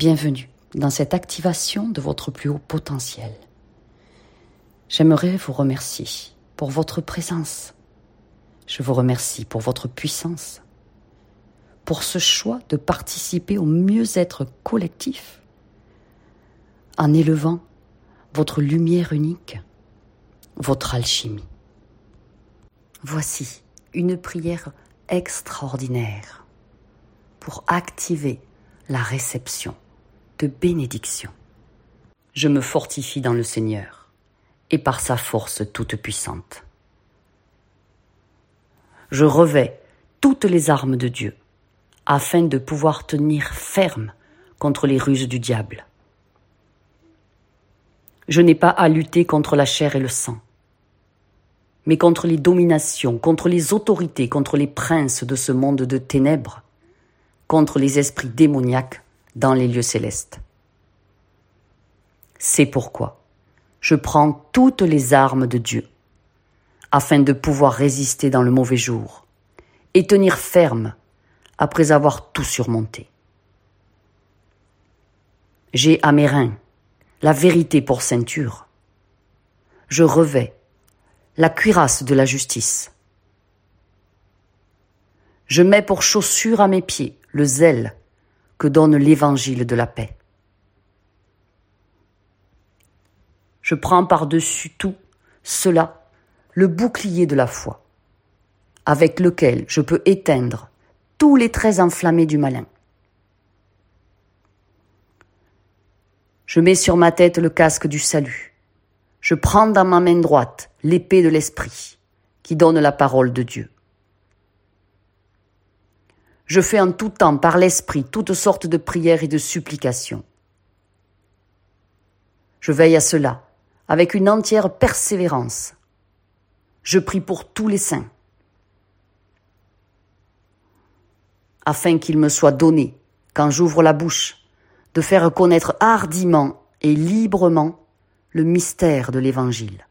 Bienvenue dans cette activation de votre plus haut potentiel. J'aimerais vous remercier pour votre présence. Je vous remercie pour votre puissance, pour ce choix de participer au mieux-être collectif en élevant votre lumière unique, votre alchimie. Voici une prière extraordinaire pour activer la réception bénédiction. Je me fortifie dans le Seigneur et par sa force toute puissante. Je revais toutes les armes de Dieu afin de pouvoir tenir ferme contre les ruses du diable. Je n'ai pas à lutter contre la chair et le sang, mais contre les dominations, contre les autorités, contre les princes de ce monde de ténèbres, contre les esprits démoniaques dans les lieux célestes. C'est pourquoi je prends toutes les armes de Dieu, afin de pouvoir résister dans le mauvais jour et tenir ferme après avoir tout surmonté. J'ai à mes reins la vérité pour ceinture. Je revais la cuirasse de la justice. Je mets pour chaussure à mes pieds le zèle que donne l'évangile de la paix. Je prends par-dessus tout cela le bouclier de la foi, avec lequel je peux éteindre tous les traits enflammés du malin. Je mets sur ma tête le casque du salut. Je prends dans ma main droite l'épée de l'Esprit, qui donne la parole de Dieu. Je fais en tout temps par l'Esprit toutes sortes de prières et de supplications. Je veille à cela avec une entière persévérance. Je prie pour tous les saints, afin qu'il me soit donné, quand j'ouvre la bouche, de faire connaître hardiment et librement le mystère de l'Évangile,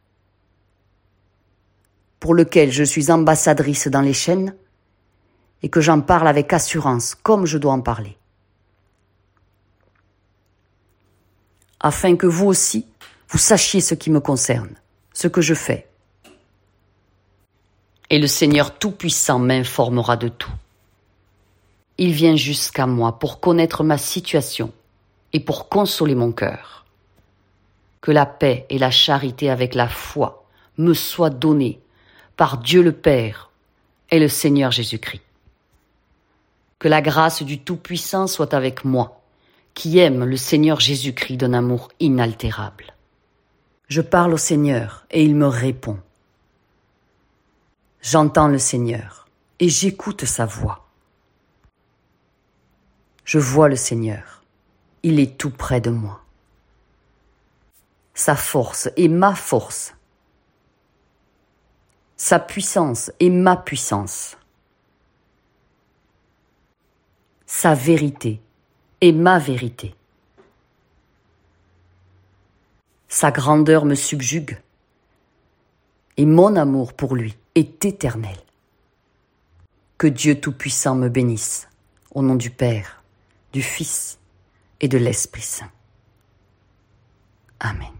pour lequel je suis ambassadrice dans les chaînes et que j'en parle avec assurance comme je dois en parler. Afin que vous aussi, vous sachiez ce qui me concerne, ce que je fais. Et le Seigneur Tout-Puissant m'informera de tout. Il vient jusqu'à moi pour connaître ma situation et pour consoler mon cœur. Que la paix et la charité avec la foi me soient données par Dieu le Père et le Seigneur Jésus-Christ. Que la grâce du Tout-Puissant soit avec moi, qui aime le Seigneur Jésus-Christ d'un amour inaltérable. Je parle au Seigneur et il me répond. J'entends le Seigneur et j'écoute sa voix. Je vois le Seigneur il est tout près de moi. Sa force est ma force. Sa puissance est ma puissance. Sa vérité est ma vérité. Sa grandeur me subjugue et mon amour pour lui est éternel. Que Dieu Tout-Puissant me bénisse, au nom du Père, du Fils et de l'Esprit Saint. Amen.